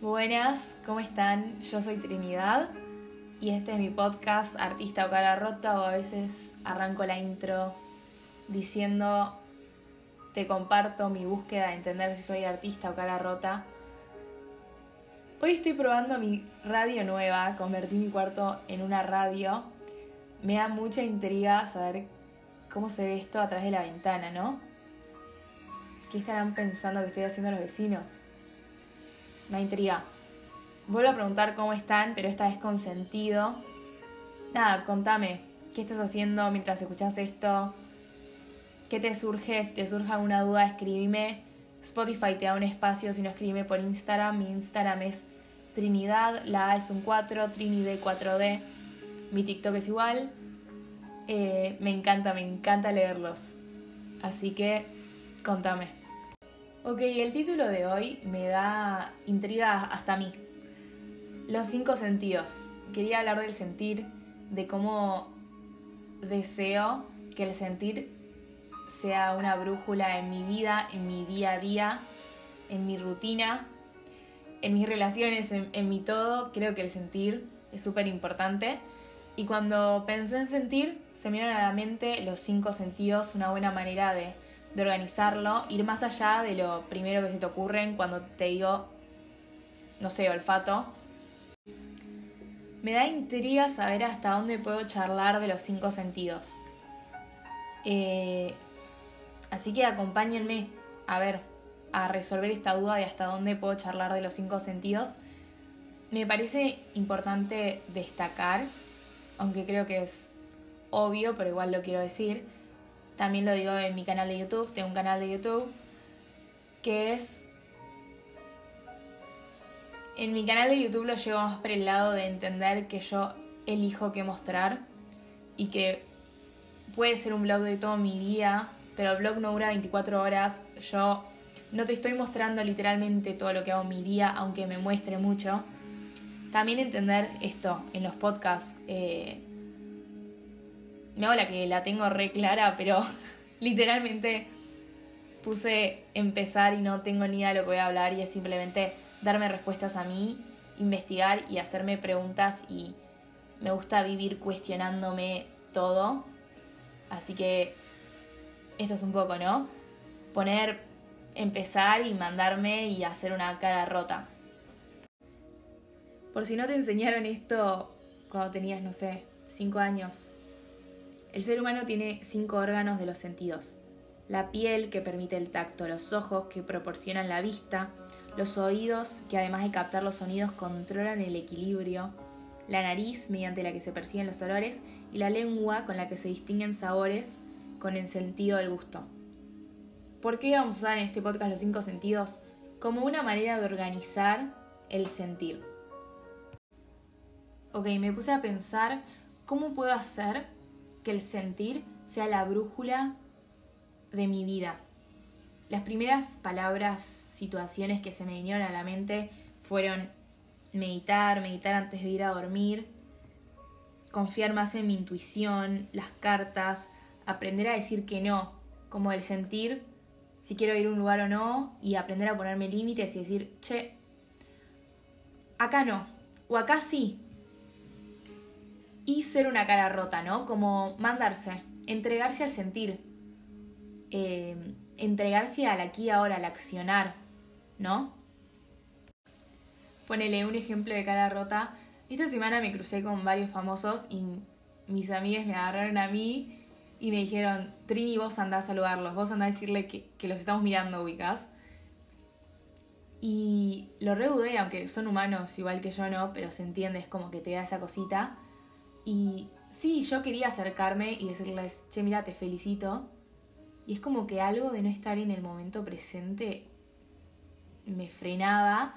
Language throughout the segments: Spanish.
Buenas, ¿cómo están? Yo soy Trinidad y este es mi podcast Artista o Cara Rota o a veces arranco la intro diciendo te comparto mi búsqueda de entender si soy artista o cara rota. Hoy estoy probando mi radio nueva, convertí mi cuarto en una radio. Me da mucha intriga saber cómo se ve esto a través de la ventana, ¿no? ¿Qué estarán pensando que estoy haciendo los vecinos? Me intriga. Vuelvo a preguntar cómo están, pero esta vez con sentido. Nada, contame, ¿qué estás haciendo mientras escuchas esto? ¿Qué te surge? Si te surge alguna duda, escríbeme. Spotify te da un espacio, si no escríbeme por Instagram. Mi Instagram es Trinidad, la A es un 4, Trinidad4D. Mi TikTok es igual. Eh, me encanta, me encanta leerlos. Así que, contame. Ok, el título de hoy me da intriga hasta a mí. Los cinco sentidos. Quería hablar del sentir, de cómo deseo que el sentir sea una brújula en mi vida, en mi día a día, en mi rutina, en mis relaciones, en, mi todo. Creo que el sentir es súper importante. Y cuando pensé en sentir, se me dieron a la mente los cinco sentidos, una buena manera de, de organizarlo, ir más allá de lo primero que se te ocurren cuando te digo, no sé, olfato. Me da intriga saber hasta dónde puedo charlar de los cinco sentidos. Eh, Así que acompáñenme a ver, a resolver esta duda de hasta dónde puedo charlar de los cinco sentidos. Me parece importante destacar, aunque creo que es obvio, pero igual lo quiero decir. También lo digo en mi canal de YouTube, tengo un canal de YouTube que es... En mi canal de YouTube lo llevo más por el lado de entender que yo elijo qué mostrar y que puede ser un blog de todo mi día, pero el blog no dura 24 horas. Yo no te estoy mostrando literalmente todo lo que hago en mi día, aunque me muestre mucho. También entender esto en los podcasts. Eh, me hago la que la tengo re clara, pero literalmente puse empezar y no tengo ni idea de lo que voy a hablar y es simplemente darme respuestas a mí, investigar y hacerme preguntas y me gusta vivir cuestionándome todo. Así que esto es un poco, ¿no? Poner, empezar y mandarme y hacer una cara rota. Por si no te enseñaron esto cuando tenías, no sé, 5 años. El ser humano tiene cinco órganos de los sentidos. La piel que permite el tacto, los ojos que proporcionan la vista, los oídos que además de captar los sonidos controlan el equilibrio, la nariz mediante la que se perciben los olores y la lengua con la que se distinguen sabores con el sentido del gusto. ¿Por qué vamos a usar en este podcast los cinco sentidos? Como una manera de organizar el sentir. Ok, me puse a pensar cómo puedo hacer que el sentir sea la brújula de mi vida. Las primeras palabras, situaciones que se me vinieron a la mente fueron meditar, meditar antes de ir a dormir, confiar más en mi intuición, las cartas, aprender a decir que no, como el sentir si quiero ir a un lugar o no y aprender a ponerme límites y decir, che, acá no, o acá sí. Y ser una cara rota, ¿no? Como mandarse, entregarse al sentir, eh, entregarse al aquí y ahora, al accionar, ¿no? Ponele un ejemplo de cara rota. Esta semana me crucé con varios famosos y mis amigas me agarraron a mí y me dijeron, Trini, vos andás a saludarlos, vos andás a decirle que, los estamos mirando, ubicás. Y lo reudé, aunque son humanos igual que yo no, pero se entiende, es como que te da esa cosita. Y sí, yo quería acercarme y decirles, che, mira, te felicito. Y es como que algo de no estar en el momento presente me frenaba.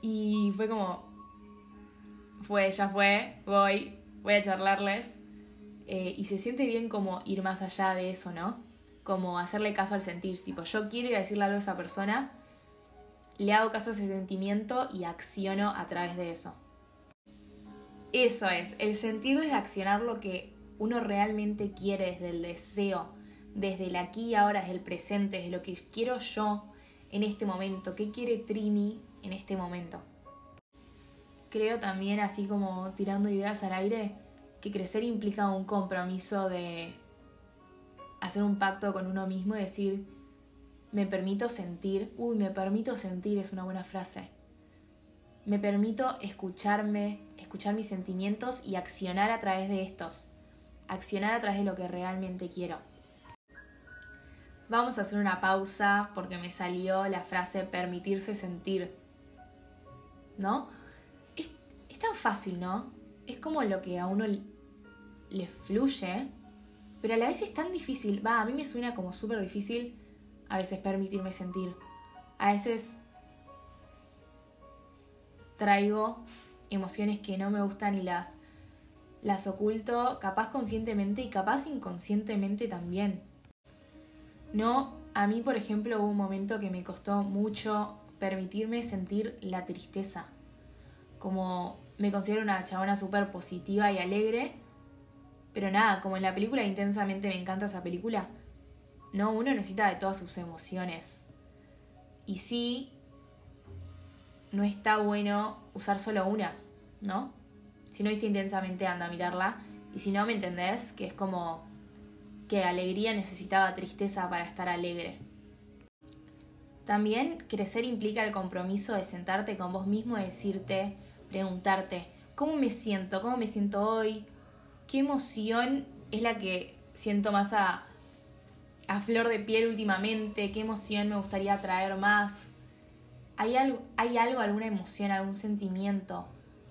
Y fue como, fue, ya fue, voy, voy a charlarles. Eh, y se siente bien como ir más allá de eso, ¿no? Como hacerle caso al sentir, tipo, yo quiero ir a decirle algo a esa persona, le hago caso a ese sentimiento y acciono a través de eso. Eso es, el sentir desde accionar lo que uno realmente quiere desde el deseo, desde el aquí y ahora, desde el presente, desde lo que quiero yo en este momento, qué quiere Trini en este momento. creo también, así como tirando ideas al aire, que crecer implica un compromiso de hacer un pacto con uno mismo y decir, me permito sentir, uy, me permito sentir es una buena frase. Me permito escucharme, escuchar mis sentimientos y accionar a través de estos. Accionar a través de lo que realmente quiero. Vamos a hacer una pausa porque me salió la frase permitirse sentir. ¿No? Es, tan fácil, ¿no? Es como lo que a uno le fluye, pero a la vez es tan difícil. Va, a mí me suena como súper difícil a veces permitirme sentir. A veces traigo emociones que no me gustan y las, las oculto, capaz conscientemente y capaz inconscientemente también. No, a mí por ejemplo hubo un momento que me costó mucho permitirme sentir la tristeza. Como me considero una chabona súper positiva y alegre, pero nada, como en la película intensamente me encanta esa película, no, uno necesita de todas sus emociones. Y sí, no está bueno usar solo una, ¿no? Si no viste intensamente, anda a mirarla. Y si no, ¿me entendés? Que es como que alegría necesitaba tristeza para estar alegre. También crecer implica el compromiso de sentarte con vos mismo y decirte, preguntarte, ¿cómo me siento? ¿Cómo me siento hoy? ¿Qué emoción es la que siento más a, a flor de piel últimamente, qué emoción me gustaría traer más. ¿Hay algo, ¿Hay algo, alguna emoción, algún sentimiento,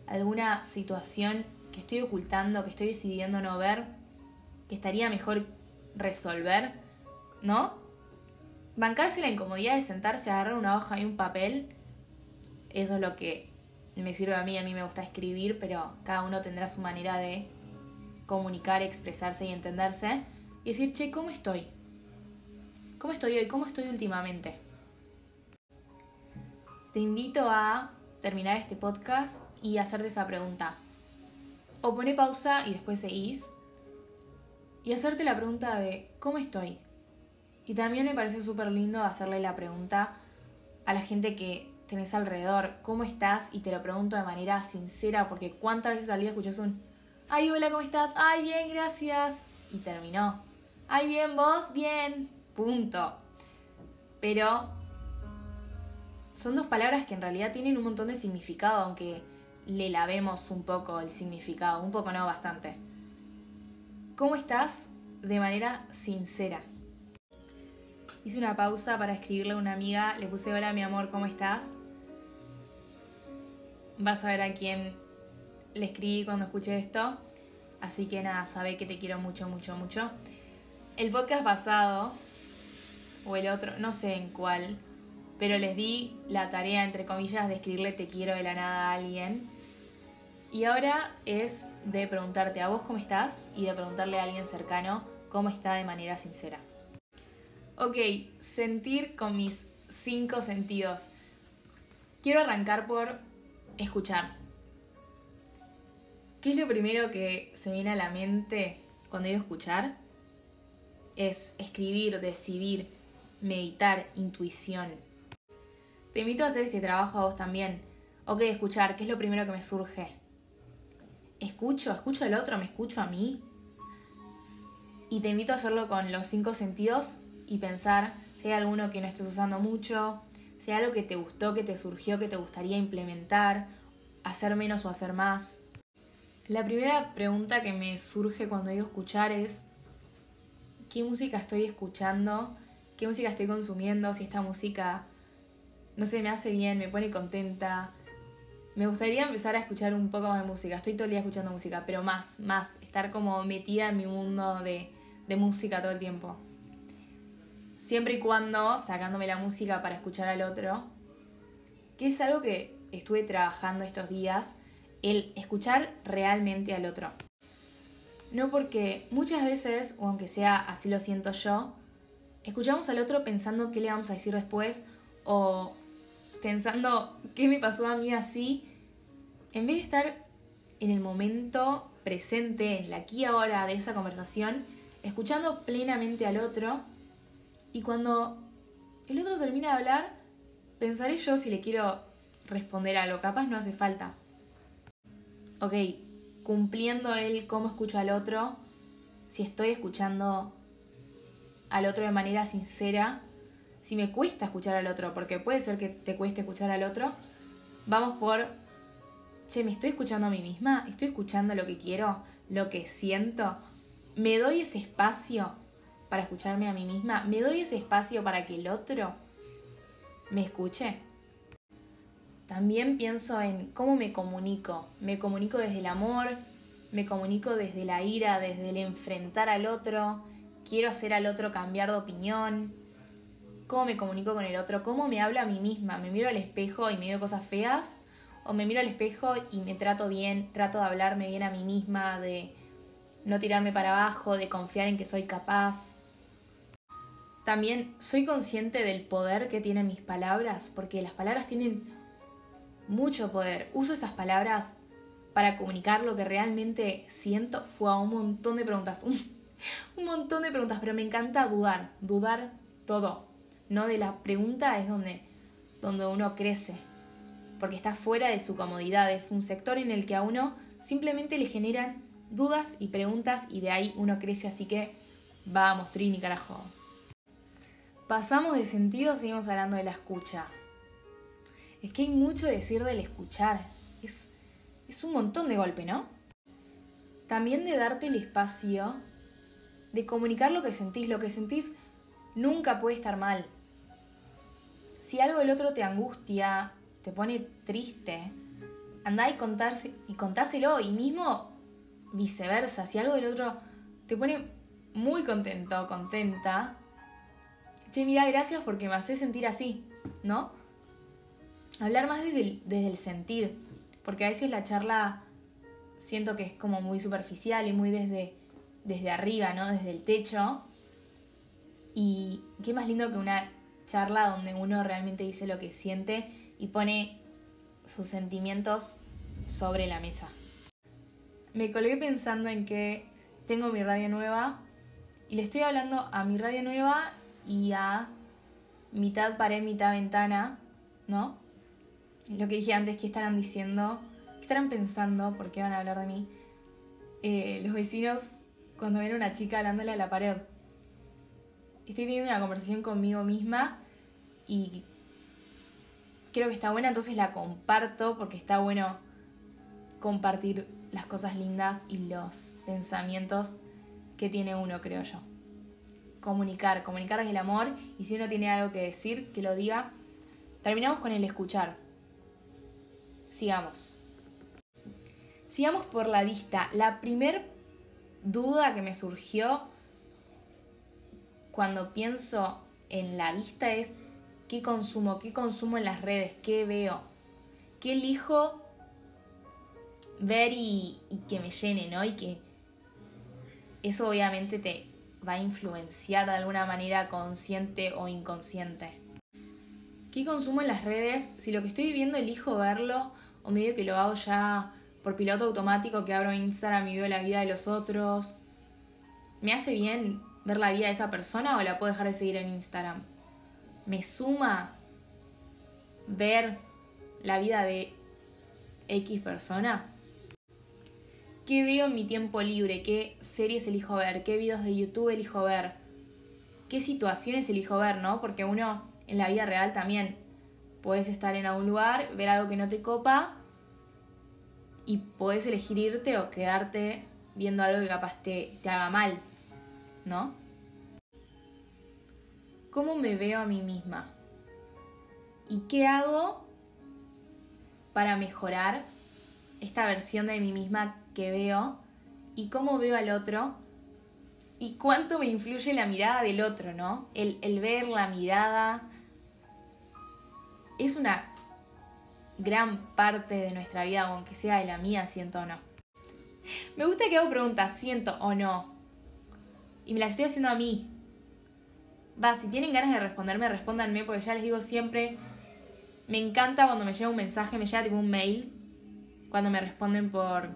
alguna situación que estoy ocultando, que estoy decidiendo no ver, que estaría mejor resolver? ¿No? Bancarse la incomodidad de sentarse, agarrar una hoja y un papel, eso es lo que me sirve a mí, a mí me gusta escribir, pero cada uno tendrá su manera de comunicar, expresarse y entenderse. Y decir, che, ¿cómo estoy? ¿Cómo estoy hoy? ¿Cómo estoy últimamente? Te invito a terminar este podcast y hacerte esa pregunta. O pone pausa y después seguís. Y hacerte la pregunta de ¿cómo estoy? Y también me parece súper lindo hacerle la pregunta a la gente que tenés alrededor, ¿cómo estás? Y te lo pregunto de manera sincera, porque cuántas veces al día escuchas un, ay, hola, ¿cómo estás? Ay, bien, gracias. Y terminó. Ay, bien, vos, bien. Punto. Pero son dos palabras que en realidad tienen un montón de significado, aunque le lavemos un poco el significado, un poco no, bastante. ¿Cómo estás? De manera sincera. Hice una pausa para escribirle a una amiga, le puse hola mi amor, ¿cómo estás? Vas a ver a quién le escribí cuando escuché esto. Así que nada, sabe que te quiero mucho, mucho, mucho. El podcast pasado o el otro, no sé en cuál, pero les di la tarea, entre comillas, de escribirle te quiero de la nada a alguien. Y ahora es de preguntarte a vos cómo estás y de preguntarle a alguien cercano cómo está de manera sincera. Ok, sentir con mis cinco sentidos. Quiero arrancar por escuchar. ¿Qué es lo primero que se viene a la mente cuando digo escuchar? Es escribir, decidir, meditar, intuición. Te invito a hacer este trabajo a vos también. Ok, escuchar, ¿qué es lo primero que me surge? ¿Escucho? ¿Escucho al otro? ¿Me escucho a mí? Y te invito a hacerlo con los cinco sentidos y pensar si hay alguno que no estés usando mucho, si hay algo que te gustó, que te surgió, que te gustaría implementar, hacer menos o hacer más. La primera pregunta que me surge cuando digo escuchar es, ¿qué música estoy escuchando? qué música estoy consumiendo, si esta música, no sé, me hace bien, me pone contenta. Me gustaría empezar a escuchar un poco más de música. Estoy todo el día escuchando música, pero más, más, estar como metida en mi mundo de, de música todo el tiempo. Siempre y cuando sacándome la música para escuchar al otro, que es algo que estuve trabajando estos días, el escuchar realmente al otro. No porque muchas veces, o aunque sea así lo siento yo, escuchamos al otro pensando qué le vamos a decir después o pensando qué me pasó a mí así, en vez de estar en el momento presente, en la aquí ahora de esa conversación, escuchando plenamente al otro y cuando el otro termina de hablar, pensaré yo si le quiero responder algo, capaz no hace falta. ok, cumpliendo el cómo escucho al otro, si estoy escuchando al otro de manera sincera, si me cuesta escuchar al otro, porque puede ser que te cueste escuchar al otro, vamos por, che, ¿me estoy escuchando a mí misma? ¿Estoy escuchando lo que quiero? ¿Lo que siento? ¿Me doy ese espacio para escucharme a mí misma? ¿Me doy ese espacio para que el otro me escuche? También pienso en cómo me comunico. Me comunico desde el amor, me comunico desde la ira, desde el enfrentar al otro, quiero hacer al otro cambiar de opinión, cómo me comunico con el otro, cómo me hablo a mí misma, me miro al espejo y me digo cosas feas, o me miro al espejo y me trato bien, trato de hablarme bien a mí misma, de no tirarme para abajo, de confiar en que soy capaz. También soy consciente del poder que tienen mis palabras, porque las palabras tienen mucho poder. Uso esas palabras para comunicar lo que realmente siento. Fue a un montón de preguntas, un, montón de preguntas, pero me encanta dudar, dudar todo. No de la pregunta es donde, donde uno crece, porque está fuera de su comodidad, es un sector en el que a uno simplemente le generan dudas y preguntas y de ahí uno crece, así que vamos, Trini, carajo. Pasamos de sentido, seguimos hablando de la escucha. Es que hay mucho decir del escuchar. Es, es un montón de golpe, ¿no? También de darte el espacio de comunicar lo que sentís. Lo que sentís nunca puede estar mal. Si algo del otro te angustia, te pone triste, andá y, contarse, y contáselo. Y mismo viceversa, si algo del otro te pone muy contento, contenta, che, mira, gracias porque me hace sentir así, ¿no? Hablar más desde el, desde el sentir, porque a veces la charla siento que es como muy superficial y muy desde, desde arriba, ¿no? Desde el techo. Y qué más lindo que una charla donde uno realmente dice lo que siente y pone sus sentimientos sobre la mesa me colgué pensando en que tengo mi radio nueva y le estoy hablando a mi radio nueva y a mitad pared, mitad ventana, ¿no? Lo que dije antes, ¿qué estarán diciendo? ¿Qué estarán pensando? ¿Por qué van a hablar de mí? Eh, los vecinos cuando ven a una chica hablándole a la pared. Estoy teniendo una conversación conmigo misma y creo que está buena, entonces la comparto porque está bueno compartir las cosas lindas y los pensamientos que tiene uno, creo yo. Comunicar, comunicar desde el amor y si uno tiene algo que decir, que lo diga. Terminamos con el escuchar. Sigamos. Sigamos por la vista. La primer duda que me surgió cuando pienso en la vista es qué consumo, qué consumo en las redes, qué veo, qué elijo ver y, que me llene, ¿no? Y que eso obviamente te va a influenciar de alguna manera consciente o inconsciente. ¿Qué consumo en las redes? Si lo que estoy viviendo elijo verlo o medio que lo hago ya por piloto automático que abro Instagram y veo la vida de los otros. ¿Me hace bien ver la vida de esa persona o la puedo dejar de seguir en Instagram? ¿Me suma ver la vida de X persona? qué veo en mi tiempo libre, qué series elijo ver, qué videos de YouTube elijo ver, qué situaciones elijo ver, ¿no? Porque uno en la vida real también puedes estar en algún lugar, ver algo que no te copa y puedes elegir irte o quedarte viendo algo que capaz te, te haga mal, ¿no? ¿Cómo me veo a mí misma? ¿Y qué hago para mejorar esta versión de mí misma que veo y cómo veo al otro y cuánto me influye la mirada del otro, ¿no? El, el ver la mirada es una gran parte de nuestra vida, aunque sea de la mía, siento o no. Me gusta que hago preguntas, siento o no. Y me las estoy haciendo a mí. Va, si tienen ganas de responderme, respóndanme, porque ya les digo siempre, me encanta cuando me llega un mensaje, me llega tipo un mail, cuando me responden por,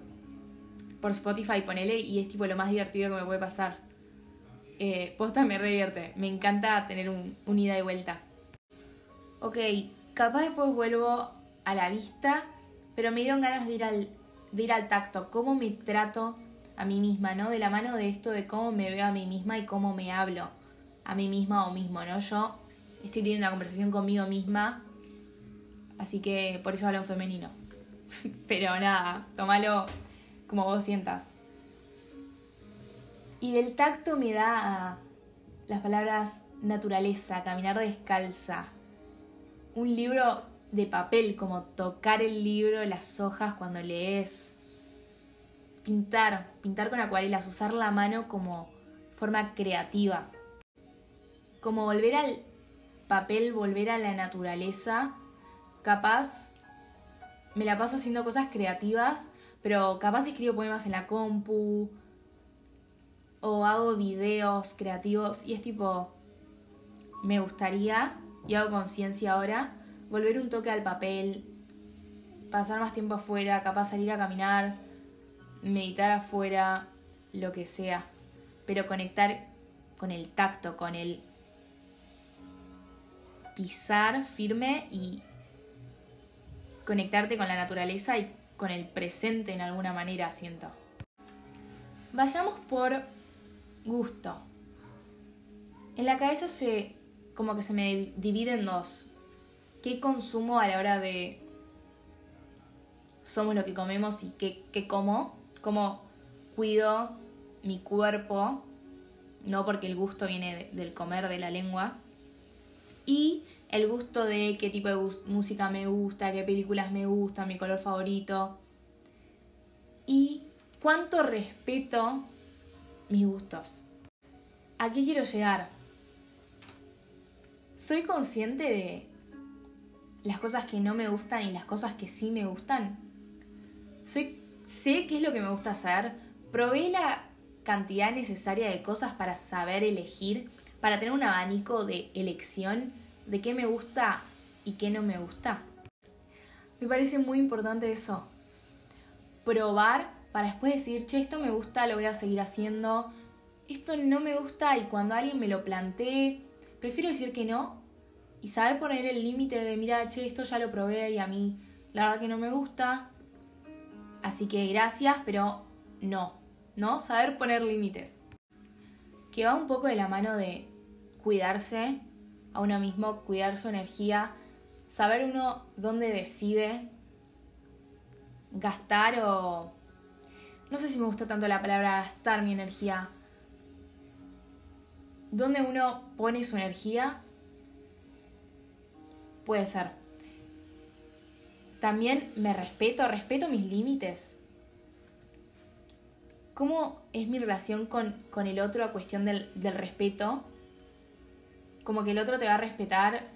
por Spotify, ponele, y es tipo lo más divertido que me puede pasar. Eh, posta me revierte, me encanta tener un, un ida y vuelta. Ok, capaz después vuelvo a la vista, pero me dieron ganas de ir al de ir al tacto, cómo me trato a mí misma, ¿no? De la mano de esto de cómo me veo a mí misma y cómo me hablo a mí misma o mismo, ¿no? Yo estoy teniendo una conversación conmigo misma, así que por eso hablo en femenino. Pero nada, tómalo como vos sientas. Y del tacto me da las palabras naturaleza, caminar descalza. Un libro de papel, como tocar el libro, las hojas cuando lees. Pintar, pintar con acuarelas, usar la mano como forma creativa. Como volver al papel, volver a la naturaleza. Capaz me la paso haciendo cosas creativas, pero capaz escribo poemas en la compu o hago videos creativos y es tipo, me gustaría, y hago conciencia ahora, volver un toque al papel, pasar más tiempo afuera, capaz salir a caminar, meditar afuera, lo que sea, pero conectar con el tacto, con el pisar firme y conectarte con la naturaleza y con el presente en alguna manera, siento. Vayamos por gusto. En la cabeza se como que se me divide en dos. ¿Qué consumo a la hora de somos lo que comemos y qué, qué como? ¿Cómo cuido mi cuerpo? No porque el gusto viene del comer, de la lengua. Y el gusto de qué tipo de música me gusta, qué películas me gustan, mi color favorito. Y cuánto respeto mis gustos. ¿A qué quiero llegar? Soy consciente de las cosas que no me gustan y las cosas que sí me gustan. Soy, sé qué es lo que me gusta hacer. Probé la cantidad necesaria de cosas para saber elegir, para tener un abanico de elección de qué me gusta y qué no me gusta. Me parece muy importante eso. Probar para después decir, che, esto me gusta, lo voy a seguir haciendo. Esto no me gusta y cuando alguien me lo plantee, prefiero decir que no y saber poner el límite de, mira, che, esto ya lo probé y a mí la verdad que no me gusta. Así que gracias, pero no, ¿no? Saber poner límites. Que va un poco de la mano de cuidarse a uno mismo, cuidar su energía, saber uno dónde decide gastar o... No sé si me gusta tanto la palabra gastar mi energía. ¿Dónde uno pone su energía? Puede ser. También me respeto, respeto mis límites. ¿Cómo es mi relación con, con el otro a cuestión del, del respeto? como que el otro te va a respetar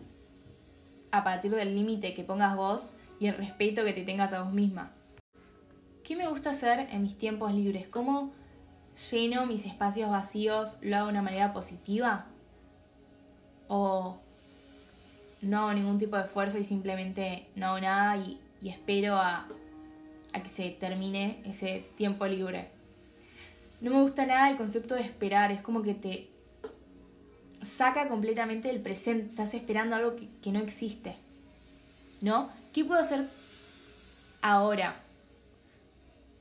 a partir del límite que pongas vos y el respeto que te tengas a vos misma. ¿Qué me gusta hacer en mis tiempos libres? ¿Cómo lleno mis espacios vacíos? ¿Lo hago de una manera positiva? ¿O no hago ningún tipo de esfuerzo y simplemente no hago nada y, espero a, a que se termine ese tiempo libre? No me gusta nada el concepto de esperar, es como que te saca completamente del presente, estás esperando algo que, no existe. ¿No? ¿Qué puedo hacer ahora?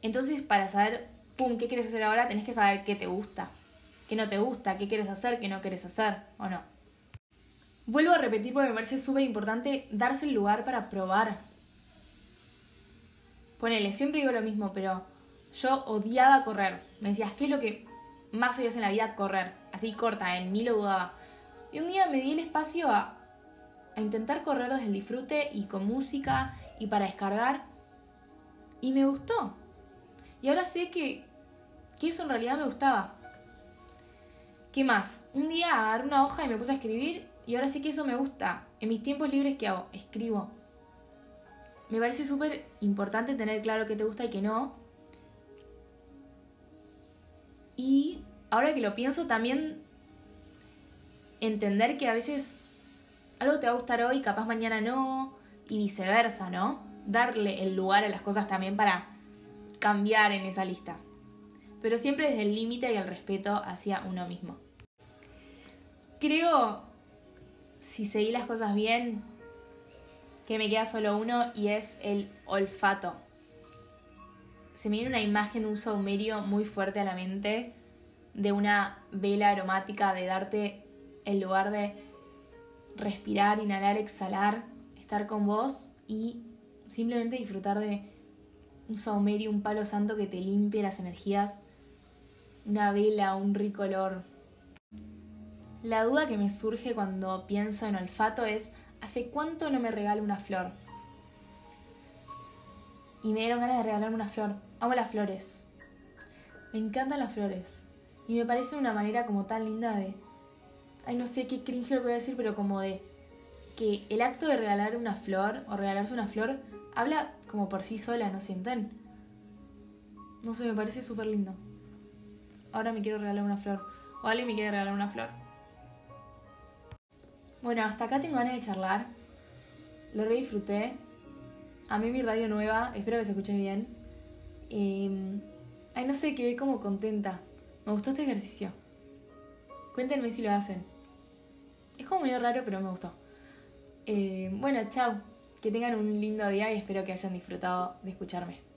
Entonces, para saber, pum, ¿qué quieres hacer ahora? Tenés que saber qué te gusta, qué no te gusta, qué quieres hacer, qué no quieres hacer, o no. Vuelvo a repetir porque me parece súper importante darse el lugar para probar. Ponele, siempre digo lo mismo, pero yo odiaba correr. Me decías, ¿qué es lo que más odias en la vida? Correr así corta, en ni lo dudaba. Y un día me di el espacio a, a intentar correr desde el disfrute y con música y para descargar. Y me gustó. Y ahora sé que, que eso en realidad me gustaba. ¿Qué más? Un día agarré una hoja y me puse a escribir y ahora sé que eso me gusta. En mis tiempos libres, ¿qué hago? Escribo. Me parece súper importante tener claro qué te gusta y qué no. Y ahora que lo pienso, también entender que a veces algo te va a gustar hoy, capaz mañana no, y viceversa, ¿no? Darle el lugar a las cosas también para cambiar en esa lista. Pero siempre desde el límite y el respeto hacia uno mismo. Creo, si seguí las cosas bien, que me queda solo uno y es el olfato. se me viene una imagen de un saumerio muy fuerte a la mente, de una vela aromática, de darte el lugar de respirar, inhalar, exhalar, estar con vos y simplemente disfrutar de un saumerio, un palo santo que te limpie las energías, una vela, un rico olor. La duda que me surge cuando pienso en olfato es, ¿hace cuánto no me regalo una flor? Y me dieron ganas de regalarme una flor. Amo las flores. Me encantan las flores. Y me parece una manera como tan linda de... Ay, no sé qué cringe lo que voy a decir, pero como de que el acto de regalar una flor o regalarse una flor habla como por sí sola, ¿no sienten? No sé, me parece súper lindo. Ahora me quiero regalar una flor. O alguien me quiere regalar una flor. Bueno, hasta acá tengo ganas de charlar. Lo re disfruté. A mí mi radio nueva, espero que se escuche bien. Em, ay, no sé, quedé como contenta. Me gustó este ejercicio. Cuéntenme si lo hacen. Es como medio raro, pero me gustó. Eh, bueno, chao. Que tengan un lindo día y espero que hayan disfrutado de escucharme.